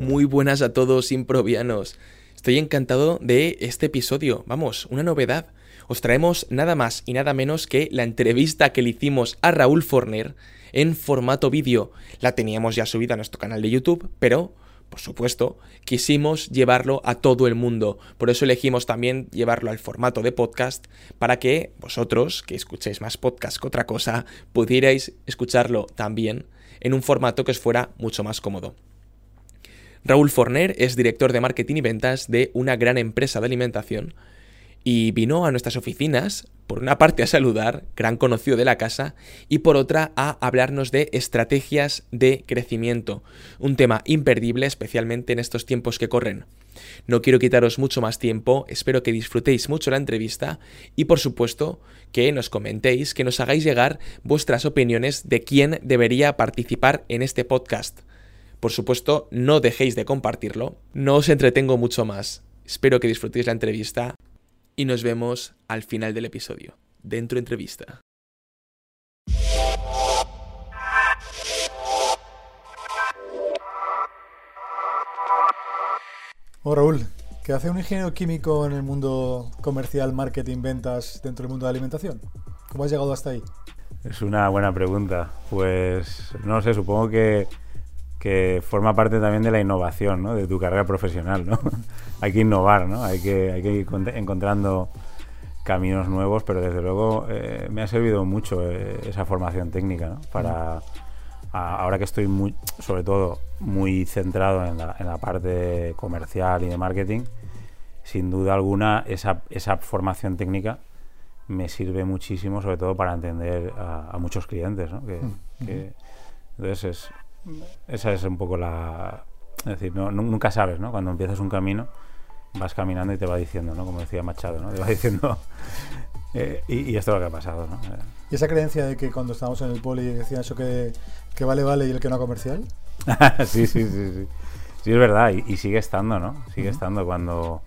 Muy buenas a todos improvianos. Estoy encantado de este episodio. Vamos, una novedad. Os traemos nada más y nada menos que la entrevista que le hicimos a Raúl Forner en formato vídeo. La teníamos ya subida a nuestro canal de YouTube, pero por supuesto, quisimos llevarlo a todo el mundo. Por eso elegimos también llevarlo al formato de podcast para que vosotros, que escuchéis más podcast que otra cosa, pudierais escucharlo también en un formato que os fuera mucho más cómodo. Raúl Forner es director de marketing y ventas de una gran empresa de alimentación y vino a nuestras oficinas, por una parte a saludar, gran conocido de la casa, y por otra a hablarnos de estrategias de crecimiento, un tema imperdible especialmente en estos tiempos que corren. No quiero quitaros mucho más tiempo, espero que disfrutéis mucho la entrevista y por supuesto que nos comentéis, que nos hagáis llegar vuestras opiniones de quién debería participar en este podcast. Por supuesto, no dejéis de compartirlo, no os entretengo mucho más. Espero que disfrutéis la entrevista y nos vemos al final del episodio. Dentro entrevista. Hola Raúl, ¿qué hace un ingeniero químico en el mundo comercial, marketing, ventas dentro del mundo de la alimentación? ¿Cómo has llegado hasta ahí? Es una buena pregunta. Pues no sé, supongo que, que forma parte también de la innovación, ¿no? De tu carrera profesional, ¿no? hay que innovar, ¿no? Hay que, hay que ir encontrando caminos nuevos, pero desde luego eh, me ha servido mucho eh, esa formación técnica, ¿no? Para ahora que estoy muy, sobre todo muy centrado en la, en la, parte comercial y de marketing, sin duda alguna esa, esa formación técnica me sirve muchísimo, sobre todo para entender a, muchos clientes, ¿no? Que, que, entonces es, esa es un poco la... Es decir, no, nunca sabes, ¿no? Cuando empiezas un camino, vas caminando y te va diciendo, ¿no? Como decía Machado, ¿no? Te va diciendo... Eh, y, esto es lo que ha pasado, ¿no? ¿Y esa creencia de que cuando estábamos en el poli decían eso que, que vale, vale y el que no comercial? sí, sí, sí, sí. Sí, es verdad, y, sigue estando, ¿no? Sigue estando cuando...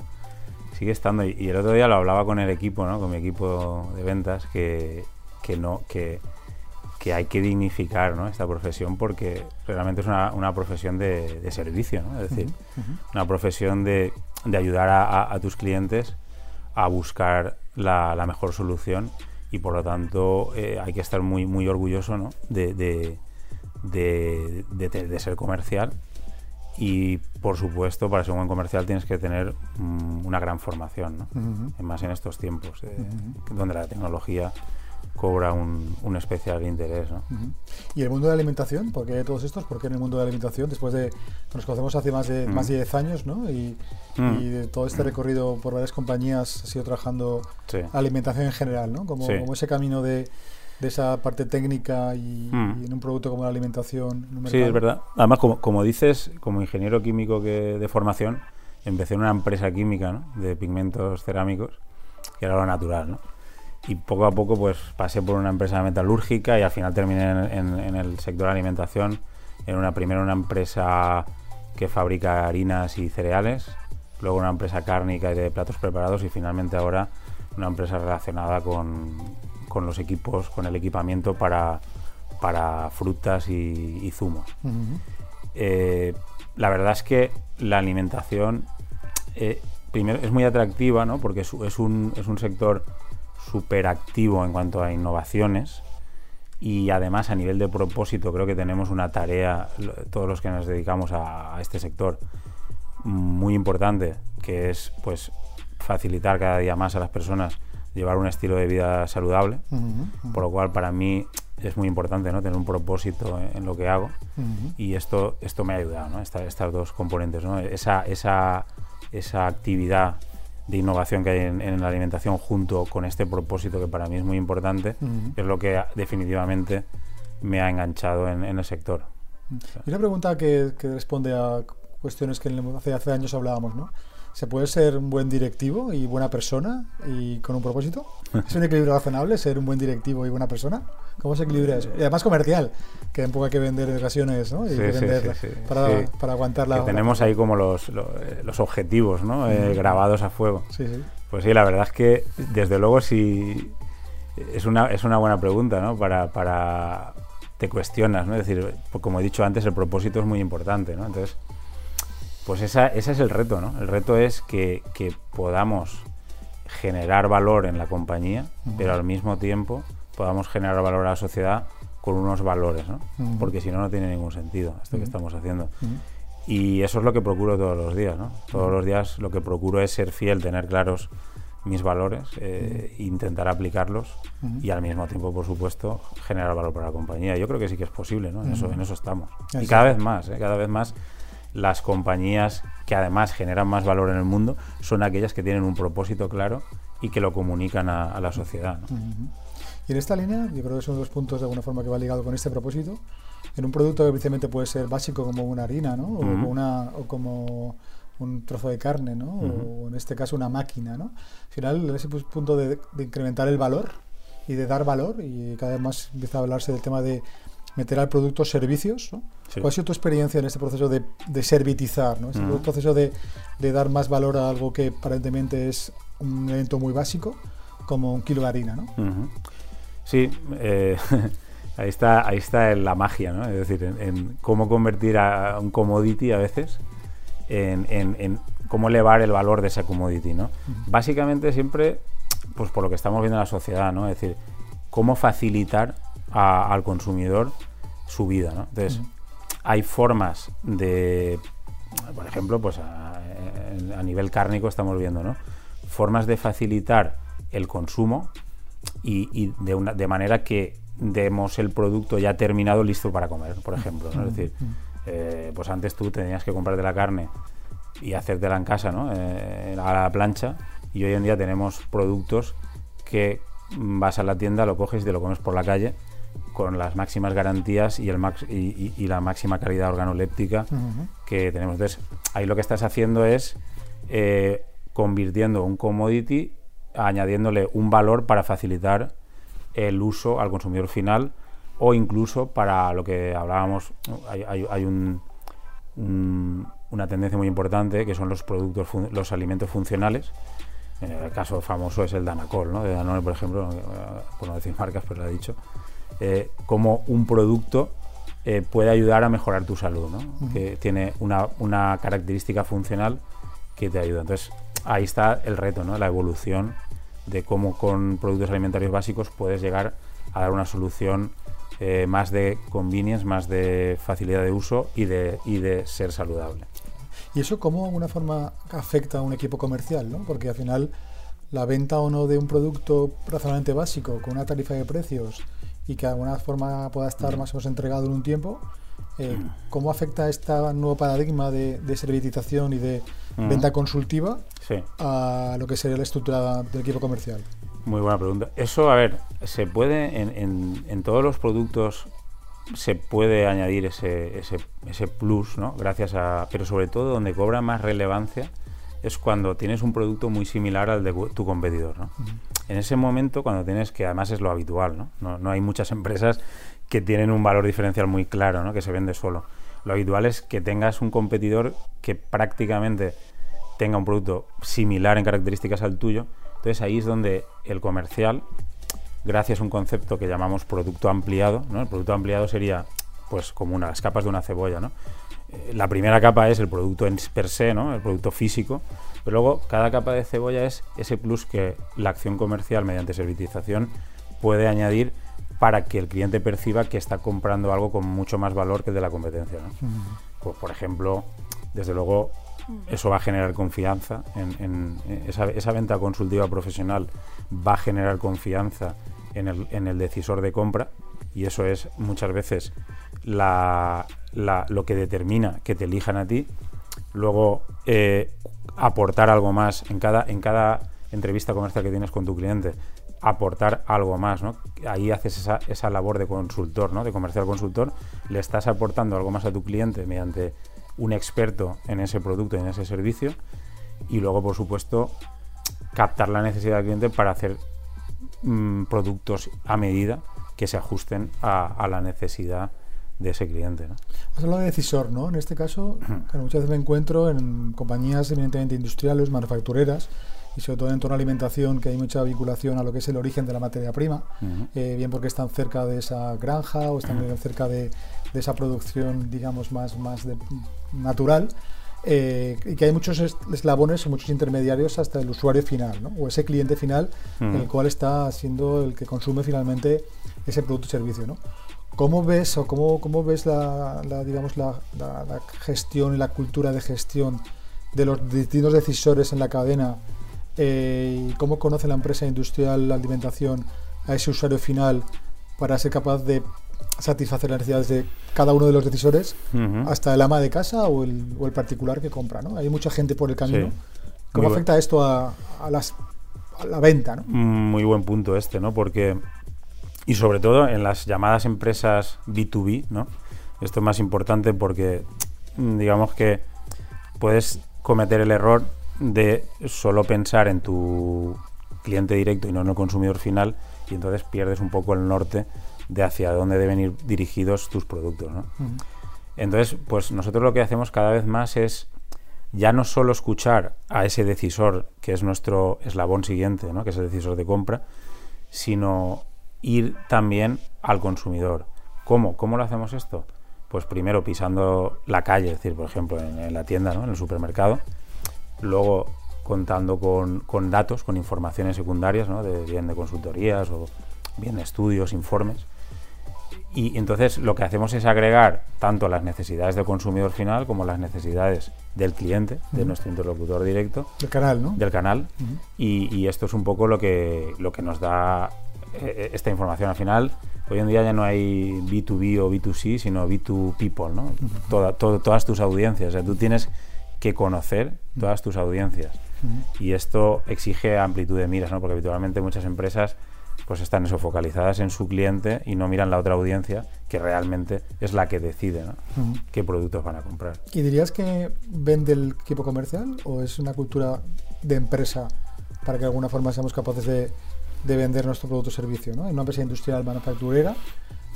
Sigue estando, y, el otro día lo hablaba con el equipo, ¿no? Con mi equipo de ventas, que, que no, que que hay que dignificar ¿no? esta profesión porque realmente es una, una profesión de, de, servicio, ¿no? es decir, una profesión de, de ayudar a, a, tus clientes a buscar la, la, mejor solución y por lo tanto eh, hay que estar muy, muy orgulloso ¿no? de, de, de, ser comercial y por supuesto para ser un buen comercial tienes que tener mm, una gran formación, ¿no? más en estos tiempos eh, donde la tecnología cobra un, un especial interés. ¿no? ¿Y el mundo de la alimentación? ¿Por qué todos estos? ¿Por qué en el mundo de la alimentación? Después de nos conocemos hace más de, más de 10 años, ¿no? Y, y, de todo este recorrido por varias compañías has ido trabajando alimentación en general, ¿no? Como, como ese camino de, de, esa parte técnica y, en un producto como la alimentación. sí, es verdad. Además, como, como dices, como ingeniero químico que, de formación, empecé en una empresa química ¿no? de pigmentos cerámicos, que era lo natural, ¿no? Y poco a poco pues pasé por una empresa metalúrgica y al final terminé en, el sector de alimentación, en una primero una empresa que fabrica harinas y cereales, luego una empresa cárnica y de platos preparados y finalmente ahora una empresa relacionada con, con los equipos, con el equipamiento para, para frutas y, zumos. Eh, la verdad es que la alimentación eh, primero es muy atractiva, ¿no? porque es, es, un, es un sector súper activo en cuanto a innovaciones y además a nivel de propósito creo que tenemos una tarea, todos los que nos dedicamos a, este sector, muy importante, que es pues facilitar cada día más a las personas llevar un estilo de vida saludable, por lo cual para mí es muy importante ¿no? tener un propósito en, lo que hago y esto, esto me ha ayudado, ¿no? estas dos componentes, ¿no? esa, esa, esa actividad de innovación que hay en, la alimentación junto con este propósito que para mí es muy importante, es lo que definitivamente me ha enganchado en, el sector. Y una pregunta que, responde a cuestiones que hace, hace años hablábamos, ¿no? ¿Se puede ser un buen directivo y buena persona y con un propósito? ¿Es un equilibrio razonable ser un buen directivo y buena persona? ¿Cómo se equilibra eso? Y además comercial, que un poco hay que vender ocasiones ¿no? y vender para, para, aguantar la... tenemos ahí como los, los, objetivos ¿no? Eh, grabados a fuego. Pues sí, la verdad es que desde luego si, es una, es una buena pregunta, ¿no? Para, para te cuestionas, ¿no? Es decir, pues como he dicho antes, el propósito es muy importante, ¿no? Entonces, pues esa, ese es el reto, ¿no? El reto es que, que podamos generar valor en la compañía, pero al mismo tiempo podamos generar valor a la sociedad con unos valores, ¿no? Porque si no, no tiene ningún sentido esto que estamos haciendo. Y eso es lo que procuro todos los días, ¿no? Todos los días lo que procuro es ser fiel, tener claros mis valores, eh, intentar aplicarlos y al mismo tiempo, por supuesto, generar valor para la compañía. Yo creo que sí que es posible, ¿no? En, eso, en eso estamos. Y cada vez más, ¿eh? cada vez más las compañías que además generan más valor en el mundo son aquellas que tienen un propósito claro y que lo comunican a, la sociedad. Y en esta línea, yo creo que son dos puntos de alguna forma que va ligado con este propósito. En un producto que precisamente puede ser básico como una harina, ¿no? O, una, o como un trozo de carne, ¿no? O en este caso una máquina, ¿no? Al final, ese punto de, incrementar el valor y de dar valor, y cada vez más empieza a hablarse del tema de meter al producto servicios, ¿no? ¿Cuál ha sido tu experiencia en este proceso de, de servitizar, ¿no? Este proceso de, de, dar más valor a algo que aparentemente es un elemento muy básico, como un kilo de harina, ¿no? Sí, eh, ahí está, ahí está la magia, ¿no? Es decir, en, cómo convertir a un commodity a veces en, en, cómo elevar el valor de ese commodity, ¿no? Básicamente siempre, pues por lo que estamos viendo en la sociedad, ¿no? Es decir, cómo facilitar al consumidor su vida, ¿no? Entonces, hay formas de, por ejemplo, pues a, a, nivel cárnico estamos viendo, ¿no? Formas de facilitar el consumo y, de, una, de manera que demos el producto ya terminado listo para comer, por ejemplo. Es decir, eh, pues antes tú tenías que comprarte la carne y hacértela en casa, ¿no? Eh, a la plancha, y hoy en día tenemos productos que vas a la tienda, lo coges y te lo comes por la calle con las máximas garantías y, el max y, la máxima calidad organoléptica que tenemos. Entonces, ahí lo que estás haciendo es eh, convirtiendo un commodity añadiéndole un valor para facilitar el uso al consumidor final o incluso para lo que hablábamos, hay, un, una tendencia muy importante que son los productos, los alimentos funcionales. el caso famoso es el Danacol, ¿no? de Danone, por ejemplo, eh, por no decir marcas, pero lo he dicho, eh, como un producto eh, puede ayudar a mejorar tu salud, ¿no? que tiene una, una característica funcional que te ayuda. Entonces, ahí está el reto, ¿no? la evolución de cómo con productos alimentarios básicos puedes llegar a dar una solución eh, más de convenience, más de facilidad de uso y de, y de ser saludable. ¿Y eso cómo de alguna forma afecta a un equipo comercial? ¿no? Porque al final la venta o no de un producto razonablemente básico con una tarifa de precios y que de alguna forma pueda estar más o menos entregado en un tiempo, eh, ¿cómo afecta este nuevo paradigma de, de servitización y de venta consultiva a lo que sería la estructura del equipo comercial? Muy buena pregunta. Eso, a ver, se puede, en, en, todos los productos se puede añadir ese, ese, ese, plus, ¿no? Gracias a. Pero sobre todo donde cobra más relevancia es cuando tienes un producto muy similar al de tu competidor, ¿no? En ese momento, cuando tienes, que además es lo habitual, ¿no? ¿no? No hay muchas empresas que tienen un valor diferencial muy claro, ¿no? Que se vende solo. Lo habitual es que tengas un competidor que prácticamente tenga un producto similar en características al tuyo. Entonces ahí es donde el comercial, gracias a un concepto que llamamos producto ampliado, ¿no? el producto ampliado sería pues como unas capas de una cebolla. ¿no? Eh, la primera capa es el producto en per se, ¿no? el producto físico, pero luego cada capa de cebolla es ese plus que la acción comercial mediante servitización puede añadir para que el cliente perciba que está comprando algo con mucho más valor que el de la competencia. ¿no? Pues, por ejemplo, desde luego eso va a generar confianza. En, esa, venta consultiva profesional va a generar confianza en el, decisor de compra y eso es muchas veces lo que determina que te elijan a ti. Luego, eh, aportar algo más en cada, en cada entrevista comercial que tienes con tu cliente, aportar algo más, ¿no? Ahí haces esa, esa labor de consultor, ¿no? De comercial consultor, le estás aportando algo más a tu cliente mediante un experto en ese producto en ese servicio y luego, por supuesto, captar la necesidad del cliente para hacer mm, productos a medida que se ajusten a, la necesidad de ese cliente. ¿no? Has hablado de decisor, ¿no? En este caso, muchas veces me encuentro en compañías evidentemente industriales, manufactureras, y sobre todo en torno a alimentación, que hay mucha vinculación a lo que es el origen de la materia prima, Ujú. eh, bien porque están cerca de esa granja o están cerca de, de esa producción, digamos, más, más de- natural, eh, y que hay muchos es- eslabones o muchos intermediarios hasta el usuario final, ¿no? o ese cliente final, Ujú. el cual está siendo el que consume finalmente ese producto o servicio. ¿no? ¿Cómo ves o cómo, cómo ves la, la, digamos, la, la- la gestión y la cultura de gestión de los distintos decisores en la cadena eh, y cómo conoce la empresa industrial la alimentación a ese usuario final para ser capaz de satisfacer las necesidades de cada uno de los decisores hasta el ama de casa o el, o el particular que compra. ¿no? Hay mucha gente por el camino. Sí. ¿Cómo Muy afecta esto a, a las, a la venta? ¿no? Muy buen punto este, ¿no? Porque, y sobre todo en las llamadas empresas B2B, ¿no? Esto es más importante porque, digamos que puedes cometer el error de solo pensar en tu cliente directo y no en el consumidor final y entonces pierdes un poco el norte de hacia dónde deben ir dirigidos tus productos, ¿no? Entonces, pues nosotros lo que hacemos cada vez más es ya no solo escuchar a ese decisor, que es nuestro eslabón siguiente, ¿no? que es el decisor de compra, sino ir también al consumidor. ¿Cómo? ¿Cómo lo hacemos esto? Pues primero pisando la calle, es decir, por ejemplo, en, en la tienda, ¿no? en el supermercado, luego contando con, con datos, con informaciones secundarias, ¿no? de, bien de consultorías o bien de estudios, informes. Y entonces lo que hacemos es agregar tanto las necesidades del consumidor final como las necesidades del cliente, de nuestro interlocutor directo, El canal, ¿no? del canal. Ujú. Y, y esto es un poco lo que, lo que nos da eh, esta información. Al final, hoy en día ya no hay B2B o B2C, sino B2 People, ¿no? Toda- todo- todas tus audiencias. O sea, tú tienes que conocer todas tus audiencias. Y esto exige amplitud de miras, ¿no? Porque habitualmente muchas empresas pues están eso, focalizadas en su cliente y no miran la otra audiencia que realmente es la que decide qué productos van a comprar. ¿Y dirías que vende el equipo comercial o es una cultura de empresa para que de alguna forma seamos capaces de, de vender nuestro producto o servicio? ¿no? En una empresa industrial manufacturera,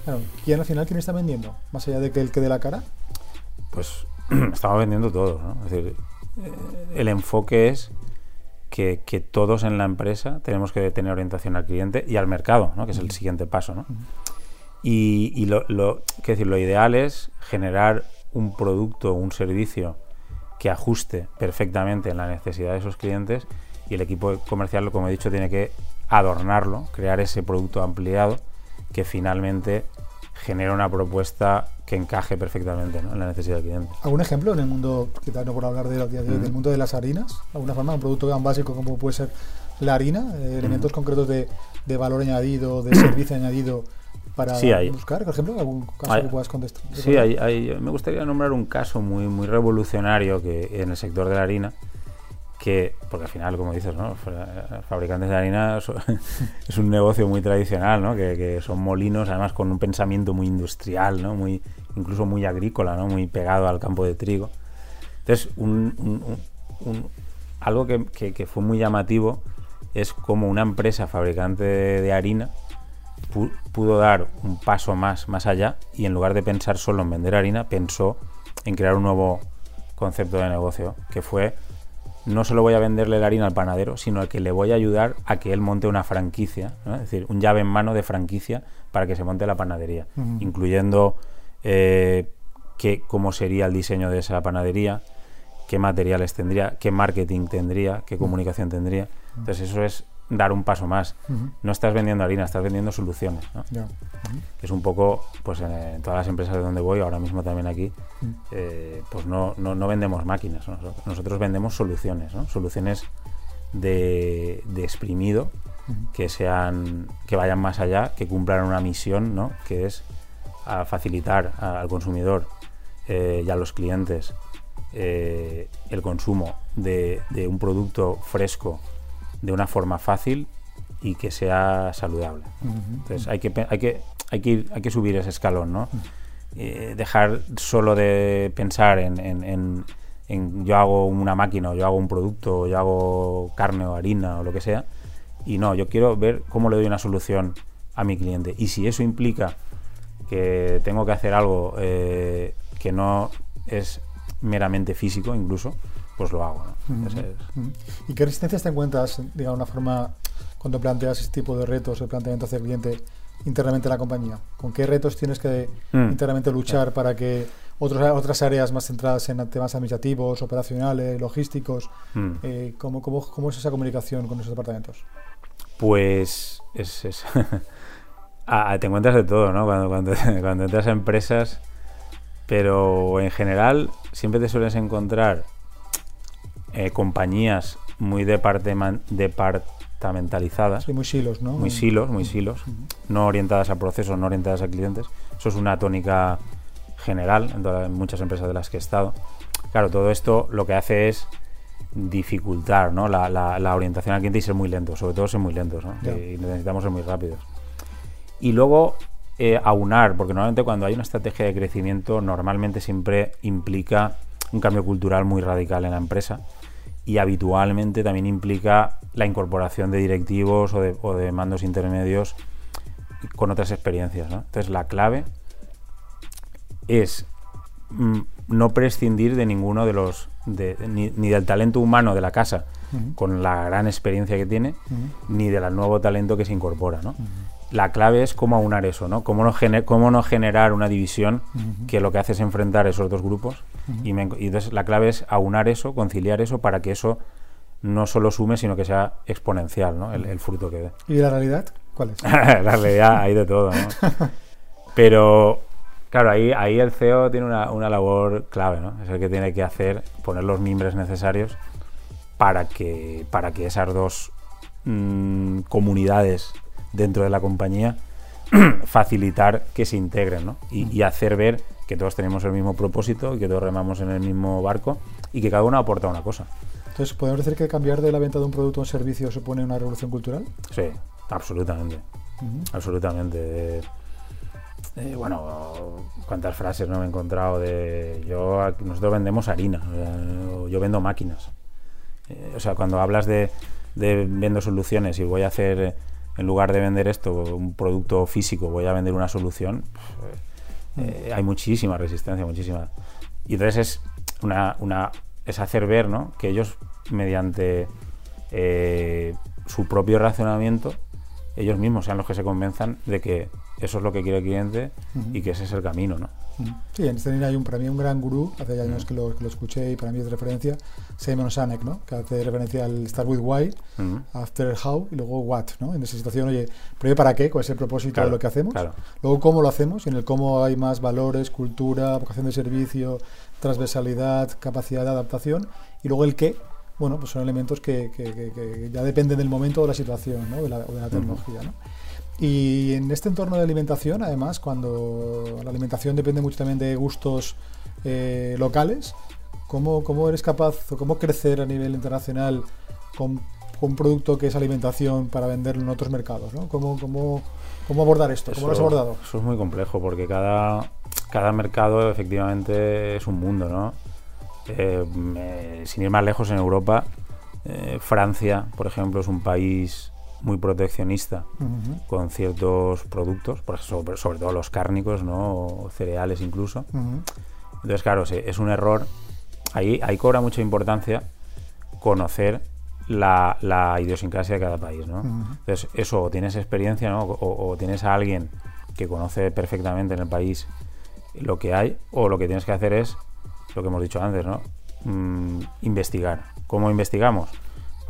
claro, ¿quién al final quién está vendiendo? Más allá de que el que dé la cara. Pues estamos vendiendo todo. ¿no? Es decir, eh, el enfoque es que, que todos en la empresa tenemos que tener orientación al cliente y al mercado, ¿no? que es el siguiente paso. ¿no? Y, y lo, decir, lo ideal es generar un producto, un servicio que ajuste perfectamente en la necesidad de esos clientes y el equipo comercial, como he dicho, tiene que adornarlo, crear ese producto ampliado que finalmente genera una propuesta que encaje perfectamente ¿no? en la necesidad del cliente. ¿Algún ejemplo en el mundo, quizás no por hablar de, de- Ujú. del mundo de las harinas? ¿Alguna forma, un producto tan básico como puede ser la harina? eh, elementos concretos de, de valor añadido, de servicio añadido para Sí, hay. buscar, por ejemplo, algún caso Hay- que puedas contestar. Sí, hay, hay- me gustaría nombrar un caso muy, muy revolucionario que en el sector de la harina, que, porque al final, como dices, ¿no? Fa- fabricantes de harina es un negocio muy tradicional, ¿no? que, que son molinos, además con un pensamiento muy industrial, ¿no? muy, incluso muy agrícola, ¿no? muy pegado al campo de trigo. Entonces, un- algo que, que- fue muy llamativo es como una empresa fabricante de, harina pu- pudo dar un paso más, más allá y en lugar de pensar solo en vender harina, pensó en crear un nuevo concepto de negocio, que fue no solo voy a venderle la harina al panadero, sino que le voy a ayudar a que él monte una franquicia, ¿no? es decir, un llave en mano de franquicia para que se monte la panadería, incluyendo eh, qué- cómo sería el diseño de esa panadería, qué materiales tendría, qué marketing tendría, qué comunicación tendría. Entonces eso es dar un paso más. No estás vendiendo harina, estás vendiendo soluciones. es un poco, pues en, en todas las empresas de donde voy, ahora mismo también aquí, eh, pues no, no, no vendemos máquinas, ¿no? nosotros, vendemos soluciones, ¿no? soluciones de, de exprimido que sean, que vayan más allá, que cumplan una misión, ¿no? que es a facilitar a- al consumidor eh, y a los clientes eh, el consumo de, de un producto fresco de una forma fácil y que sea saludable. Entonces hay que, hay que, hay que, ir- hay que subir ese escalón, ¿no? Eh, dejar solo de pensar en, en- en- en yo hago una máquina o yo hago un producto o yo hago carne o harina o lo que sea. Y no, yo quiero ver cómo le doy una solución a mi cliente. Y si eso implica que tengo que hacer algo eh, que no es meramente físico incluso, pues lo hago. ¿no? Es-. ¿Y qué resistencias te encuentras, digamos, una forma, cuando planteas este tipo de retos, el planteamiento hacia el cliente internamente en la compañía? ¿Con qué retos tienes que Mm. internamente luchar para que otros, otras áreas más centradas en temas administrativos, operacionales, logísticos, Mm. eh, ¿cómo, cómo, cómo es esa comunicación con esos departamentos? Pues es, es- Ah, te encuentras de todo, ¿no? Cuando, cuando, cuando entras a empresas, pero en general siempre te sueles encontrar eh, compañías muy departamentalizadas, Soy muy silos, ¿no? muy silos, muy silos, Ujú. no orientadas a procesos, no orientadas a clientes. Eso es una tónica general en, todas- en muchas empresas de las que he estado. Claro, todo esto lo que hace es dificultar ¿no? la, la- la orientación al cliente y ser muy lentos, sobre todo ser muy lentos, ¿no? Y necesitamos ser muy rápidos. Y luego eh, aunar, porque normalmente cuando hay una estrategia de crecimiento, normalmente siempre implica un cambio cultural muy radical en la empresa y habitualmente también implica la incorporación de directivos o de, o de mandos intermedios con otras experiencias. ¿no? Entonces la clave es mm, no prescindir de ninguno de los, de- ni, ni del talento humano de la casa con la gran experiencia que tiene, ni del nuevo talento que se incorpora. ¿no? La clave es cómo aunar eso, ¿no? Cómo no, gener- cómo no generar una división que lo que hace es enfrentar esos dos grupos. Y, me enc- y entonces la clave es aunar eso, conciliar eso para que eso no solo sume, sino que sea exponencial, ¿no? El, el fruto que dé. ¿Y la realidad? ¿Cuál es? la realidad hay de todo, ¿no? Pero, claro, ahí, ahí el CEO tiene una, una labor clave, ¿no? Es el que tiene que hacer, poner los mimbres necesarios para que, para que esas dos mm, comunidades dentro de la compañía facilitar que se integren, ¿no? Y, y hacer ver que todos tenemos el mismo propósito, que todos remamos en el mismo barco y que cada uno aporta una cosa. Entonces, ¿podemos decir que cambiar de la venta de un producto a un servicio supone una revolución cultural? Sí, absolutamente. Absolutamente. Eh, eh, bueno, cuántas frases no me he encontrado de yo nosotros vendemos harina, o o yo vendo máquinas. Eh, o sea, cuando hablas de, de vendo soluciones y voy a hacer, eh, en lugar de vender esto, un producto físico, voy a vender una solución, eh, hay muchísima resistencia, muchísima. Y entonces es una, una es hacer ver, ¿no? Que ellos mediante eh, su propio razonamiento, ellos mismos sean los que se convenzan de que eso es lo que quiere el cliente y que ese es el camino, ¿no? Sí, en este línea hay un, para mí un gran gurú, hace ya años que lo, que lo escuché y para mí es referencia, Simon Sinek, ¿no? que hace referencia al Start with Why. After How y luego What. ¿no? En esa situación, oye, primero para qué, cuál es el propósito Claro, de lo que hacemos, claro. luego cómo lo hacemos, y en el cómo hay más valores, cultura, vocación de servicio, transversalidad, capacidad de adaptación, y luego el qué, bueno, pues son elementos que, que- que- que ya dependen del momento o de la situación, ¿no? de, la, o de la tecnología. ¿no? Y en este entorno de alimentación, además, cuando la alimentación depende mucho también de gustos eh, locales, ¿cómo, ¿cómo eres capaz o cómo crecer a nivel internacional con, con un producto que es alimentación para venderlo en otros mercados? ¿no? ¿Cómo, cómo, cómo abordar esto? ¿Cómo lo has Eso- abordado? Eso es muy complejo porque cada, cada mercado efectivamente es un mundo, ¿no? Eh, sin ir más lejos en Europa, eh, Francia, por ejemplo, es un país muy proteccionista con ciertos productos, por sobre, sobre todo los cárnicos, ¿no? O cereales incluso. Entonces, claro, sí, es un error. Ahí, ahí cobra mucha importancia conocer la, la idiosincrasia de cada país, ¿no? Entonces, eso, o tienes experiencia, ¿no? O, o tienes a alguien que conoce perfectamente en el país lo que hay, o lo que tienes que hacer es lo que hemos dicho antes, ¿no? Mm, investigar. ¿Cómo investigamos?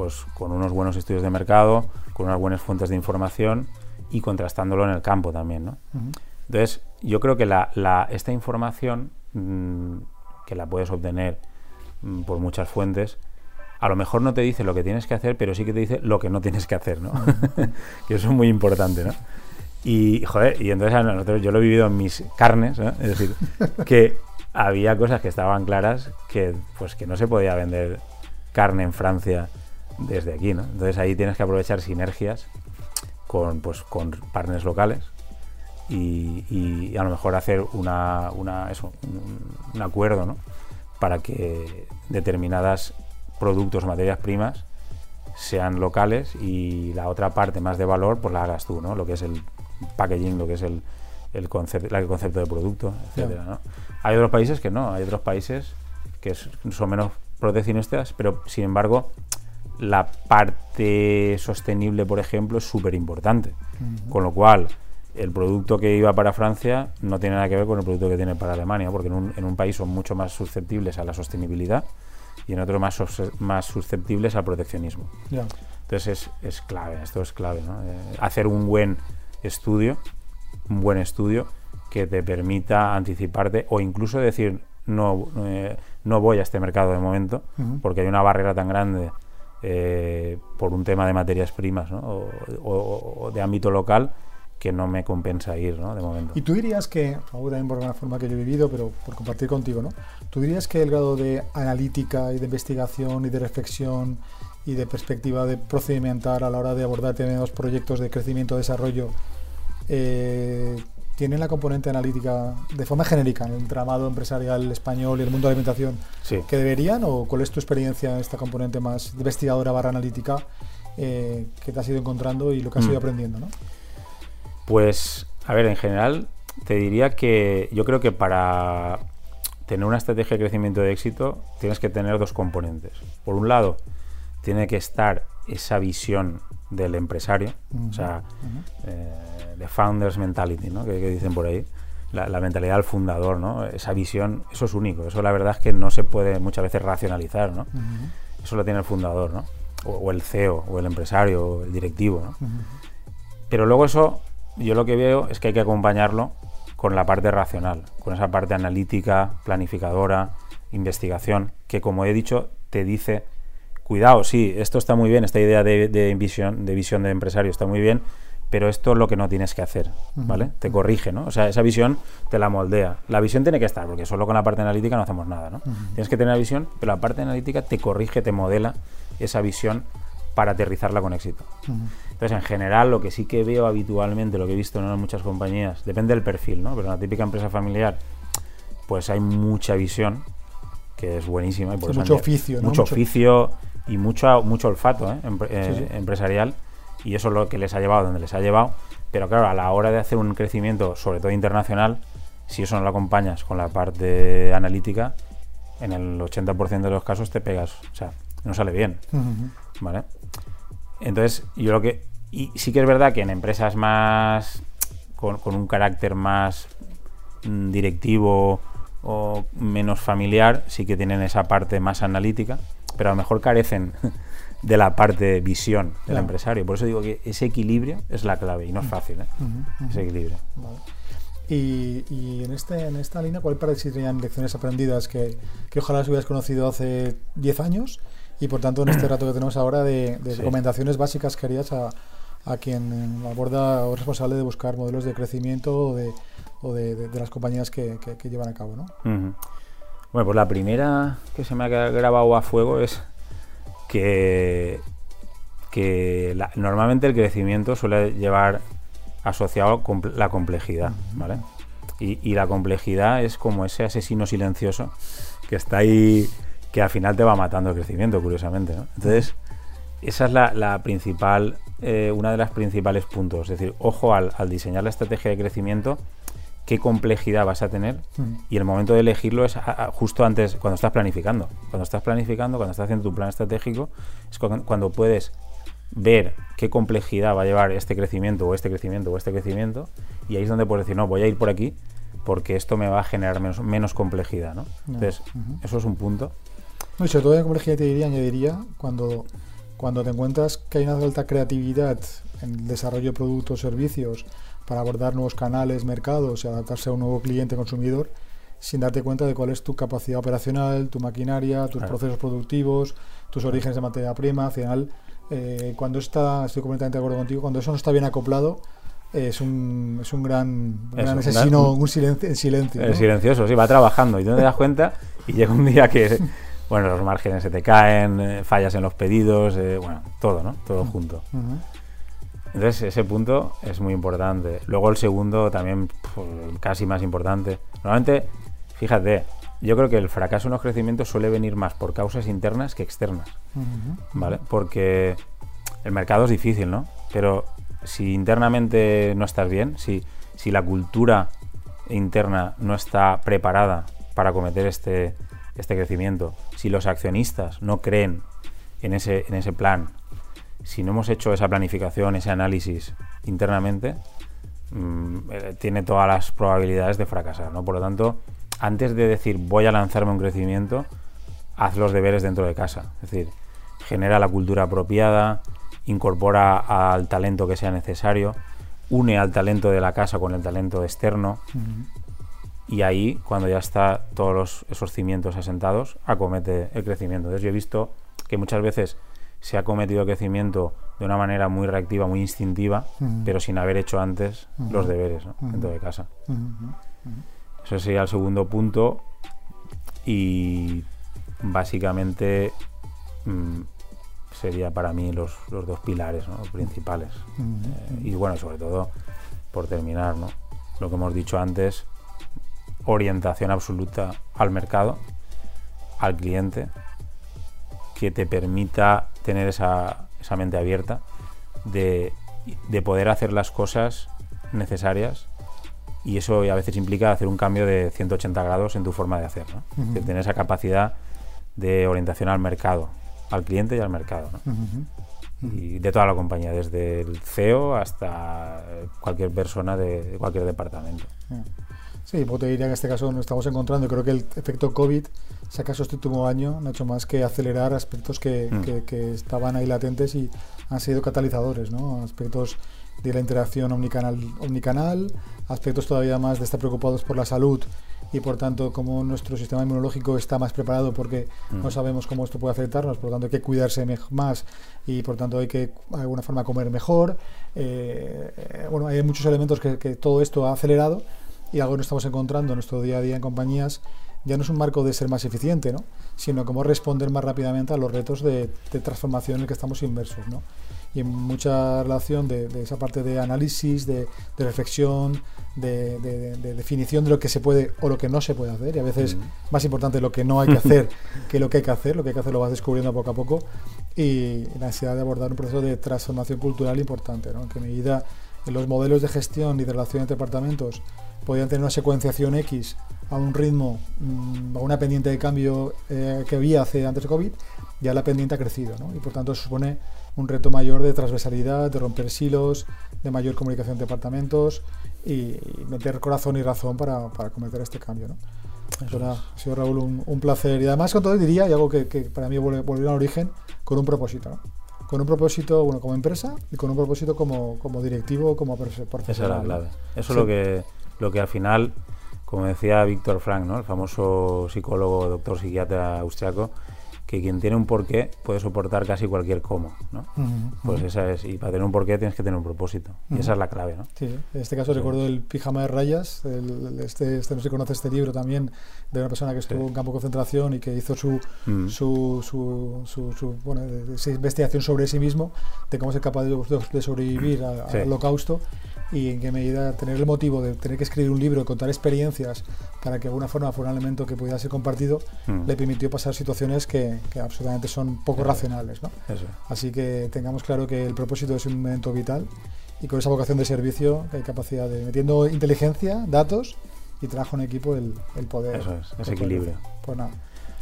Pues con unos buenos estudios de mercado, con unas buenas fuentes de información y contrastándolo en el campo también, ¿no? Entonces, yo creo que la, la- esta información, mm, que la puedes obtener mm, por muchas fuentes, a lo mejor no te dice lo que tienes que hacer, pero sí que te dice lo que no tienes que hacer, ¿no? que eso es muy importante, ¿no? Y, joder, y entonces a nosotros, yo lo he vivido en mis carnes, ¿no? Es decir, que había cosas que estaban claras que, pues, que no se podía vender carne en Francia desde aquí, ¿no? Entonces ahí tienes que aprovechar sinergias con, pues, con partners locales y, y a lo mejor hacer una, una- eso, un, un acuerdo ¿no? para que determinadas productos materias primas sean locales y la otra parte más de valor pues la hagas tú, ¿no? lo que es el packaging, lo que es el, el, concepto, el concepto de producto, etcétera, ¿no? Hay otros países que no, hay otros países que son menos proteccionistas, pero sin embargo la parte sostenible, por ejemplo, es súper importante. Con lo cual, el producto que iba para Francia no tiene nada que ver con el producto que tiene para Alemania, porque en un, en un país son mucho más susceptibles a la sostenibilidad y en otro más, más susceptibles al proteccionismo. Entonces es, es, clave, esto es clave, ¿no? Eh, hacer un buen estudio, un buen estudio que te permita anticiparte o incluso decir no, eh, no voy a este mercado de momento porque hay una barrera tan grande eh, por un tema de materias primas o, de ámbito local que no me compensa ir, ¿no? De momento. Y tú dirías que, ahora también por una forma que yo he vivido, pero por compartir contigo, ¿no? ¿Tú dirías que el grado de analítica y de investigación y de reflexión y de perspectiva de procedimental a la hora de abordar determinados proyectos de crecimiento, desarrollo, eh, tienen la componente analítica de forma genérica en el entramado empresarial español y el mundo de la alimentación que deberían? ¿O cuál es tu experiencia en esta componente más investigadora barra analítica eh, que te has ido encontrando y lo que has ido mm. aprendiendo? ¿no? Pues, a ver, en general te diría que yo creo que para tener una estrategia de crecimiento de éxito tienes que tener dos componentes. Por un lado, tiene que estar esa visión del empresario, o sea, eh, the founder's mentality, ¿no? que, dicen por ahí, la, mentalidad del fundador, ¿no? esa visión, eso es único, eso la verdad es que no se puede muchas veces racionalizar, ¿no? eso lo tiene el fundador, ¿no? o, el CEO, o el empresario, o el directivo. ¿no? Pero luego eso, yo lo que veo es que hay que acompañarlo con la parte racional, con esa parte analítica, planificadora, investigación, que como he dicho, te dice cuidado, sí, esto está muy bien, esta idea de, visión, de visión de empresario está muy bien, pero esto es lo que no tienes que hacer, ¿vale? Te corrige, ¿no? O sea, esa visión te la moldea. La visión tiene que estar, porque solo con la parte analítica no hacemos nada, ¿no? Tienes que tener la visión, pero la parte analítica te corrige, te modela esa visión para aterrizarla con éxito. Entonces, en general, lo que sí que veo habitualmente, lo que he visto en muchas compañías, depende del perfil, ¿no? Pero en la típica empresa familiar, pues hay mucha visión, que es buenísima. Y por mucho oficio, ¿no? Mucho oficio y mucho, mucho olfato ¿eh? Eh, empresarial y eso es lo que les ha llevado donde les ha llevado. Pero claro, a la hora de hacer un crecimiento, sobre todo internacional, si eso no lo acompañas con la parte analítica, en el 80% de los casos te pegas, o sea, no sale bien. ¿Vale? Entonces, yo lo que. Y sí que es verdad que en empresas más. con, con un carácter más mm, directivo o menos familiar, sí que tienen esa parte más analítica pero a lo mejor carecen de la parte visión del empresario. Por eso digo que ese equilibrio es la clave y no es fácil, ¿eh? ese equilibrio. Y, en, este, en esta línea, ¿cuál serían lecciones aprendidas que, que ojalá las hubieras conocido hace 10 años? Y por tanto, en este rato que tenemos ahora de, recomendaciones básicas que harías a, a quien aborda o es responsable de buscar modelos de crecimiento o de, o de, las compañías que, que, llevan a cabo, ¿no? Bueno, pues la primera que se me ha grabado a fuego es que, que normalmente el crecimiento suele llevar asociado la complejidad, ¿vale? Y, la complejidad es como ese asesino silencioso que está ahí, que al final te va matando el crecimiento, curiosamente, ¿no? Entonces, esa es la, principal, eh, una de las principales puntos. Es decir, ojo al, al diseñar la estrategia de crecimiento, qué complejidad vas a tener mm. y el momento de elegirlo es justo antes, cuando estás planificando. Cuando estás planificando, cuando estás haciendo tu plan estratégico, es cuando, puedes ver qué complejidad va a llevar este crecimiento o este crecimiento o este crecimiento y ahí es donde puedes decir, no, voy a ir por aquí porque esto me va a generar menos, menos complejidad, ¿no? Entonces, eso es un punto. No, y sobre todo de complejidad te diría, añadiría, cuando, cuando te encuentras que hay una alta creatividad en el desarrollo de productos o servicios, para abordar nuevos canales, mercados y adaptarse a un nuevo cliente consumidor sin darte cuenta de cuál es tu capacidad operacional, tu maquinaria, tus procesos productivos, tus orígenes de materia prima. Al final, eh, cuando está, estoy completamente de acuerdo contigo, cuando eso no está bien acoplado, es un, es un gran, asesino, un, silencio, silencio. Silencioso, sí, va trabajando y tú no te das cuenta y llega un día que, bueno, los márgenes se te caen, eh, fallas en los pedidos, eh, bueno, todo, ¿no? Todo junto. Entonces ese punto es muy importante. Luego el segundo también pues, casi más importante. Normalmente, fíjate, yo creo que el fracaso en los crecimientos suele venir más por causas internas que externas, ¿vale? Porque el mercado es difícil, ¿no? Pero si internamente no estás bien, si, si la cultura interna no está preparada para cometer este, este crecimiento, si los accionistas no creen en ese, en ese plan, si no hemos hecho esa planificación, ese análisis internamente, mm, eh, tiene todas las probabilidades de fracasar. ¿no? Por lo tanto, antes de decir voy a lanzarme un crecimiento, haz los deberes dentro de casa. Es decir, genera la cultura apropiada, incorpora al talento que sea necesario, une al talento de la casa con el talento externo. Y ahí, cuando ya está todos esos cimientos asentados, acomete el crecimiento. Entonces yo he visto que muchas veces se ha cometido crecimiento de una manera muy reactiva, muy instintiva, pero sin haber hecho antes los deberes dentro de casa. Eso sería el segundo punto. Y básicamente mm, sería para mí los, dos pilares principales. Eh, y bueno, sobre todo, por terminar, ¿no? lo que hemos dicho antes, orientación absoluta al mercado, al cliente, que te permita tener esa, esa mente abierta de, de poder hacer las cosas necesarias y eso a veces implica hacer un cambio de 180 grados en tu forma de hacer, ¿no? tener esa capacidad de orientación al mercado, al cliente y al mercado. Y de toda la compañía, desde el CEO hasta cualquier persona de, cualquier departamento. Sí, pues te diría que en este caso nos estamos encontrando. Creo que el efecto COVID, si acaso este último año, no ha hecho más que acelerar aspectos que, mm. que, estaban ahí latentes y han sido catalizadores, ¿no? Aspectos de la interacción omnicanal, omnicanal, aspectos todavía más de estar preocupados por la salud y por tanto como nuestro sistema inmunológico está más preparado porque no mm. sabemos cómo esto puede afectarnos, por lo tanto hay que cuidarse más y por tanto hay que de alguna forma comer mejor. Eh, eh, bueno, hay muchos elementos que, todo esto ha acelerado y algo que estamos encontrando en nuestro día a día en compañías ya no es un marco de ser más eficiente, ¿no? sino cómo responder más rápidamente a los retos de, de transformación en el que estamos inmersos. ¿no? y en mucha relación de, esa parte de análisis, de, reflexión, de, definición de lo que se puede o lo que no se puede hacer. Y a veces mm. más importante lo que no hay que hacer que lo que hay que hacer. Lo que hay que hacer lo vas descubriendo poco a poco. Y la necesidad de abordar un proceso de transformación cultural importante, ¿no? en que medida los modelos de gestión y de relación entre departamentos podían tener una secuenciación X a un ritmo, mm, a una pendiente de cambio eh, que había hace antes de COVID, ya la pendiente ha crecido, ¿no? Y por tanto supone un reto mayor de transversalidad, de romper silos, de mayor comunicación de departamentos y, meter corazón y razón para, para cometer este cambio. ¿no? ha sido Raúl un, placer y además con todo diría, y algo que, para mí volvió al origen, con un propósito. ¿no? Con un propósito bueno, como empresa y con un propósito como, como directivo, como profesional. Esa es la clave. Eso es lo que, lo que al final, como decía Víctor Frank, ¿no? el famoso psicólogo, doctor psiquiatra austriaco, que quien tiene un porqué puede soportar casi cualquier cómo, ¿no? Pues esa es, y para tener un porqué tienes que tener un propósito, y esa es la clave, ¿no? Sí, en este caso recuerdo el pijama de rayas, este, este, no sé si conoce este libro también, de una persona que estuvo en campo de concentración y que hizo su, su, su, su, bueno, investigación sobre sí mismo, de cómo ser capaz de, sobrevivir al holocausto y en qué medida tener el motivo de tener que escribir un libro, contar experiencias para que de alguna forma fuera un elemento que pudiera ser compartido, mm. le permitió pasar situaciones que, que absolutamente son poco racionales. ¿no? Así que tengamos claro que el propósito es un momento vital y con esa vocación de servicio hay capacidad de, metiendo inteligencia, datos y trabajo en equipo, el, el poder. Eso es, ese equilibrio. Pues nada.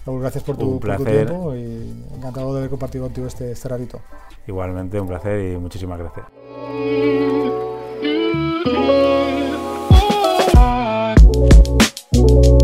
Raúl, gracias por tu, por tu, tiempo y encantado de haber compartido contigo este, este ratito. Igualmente, un placer y muchísimas gracias. Bye.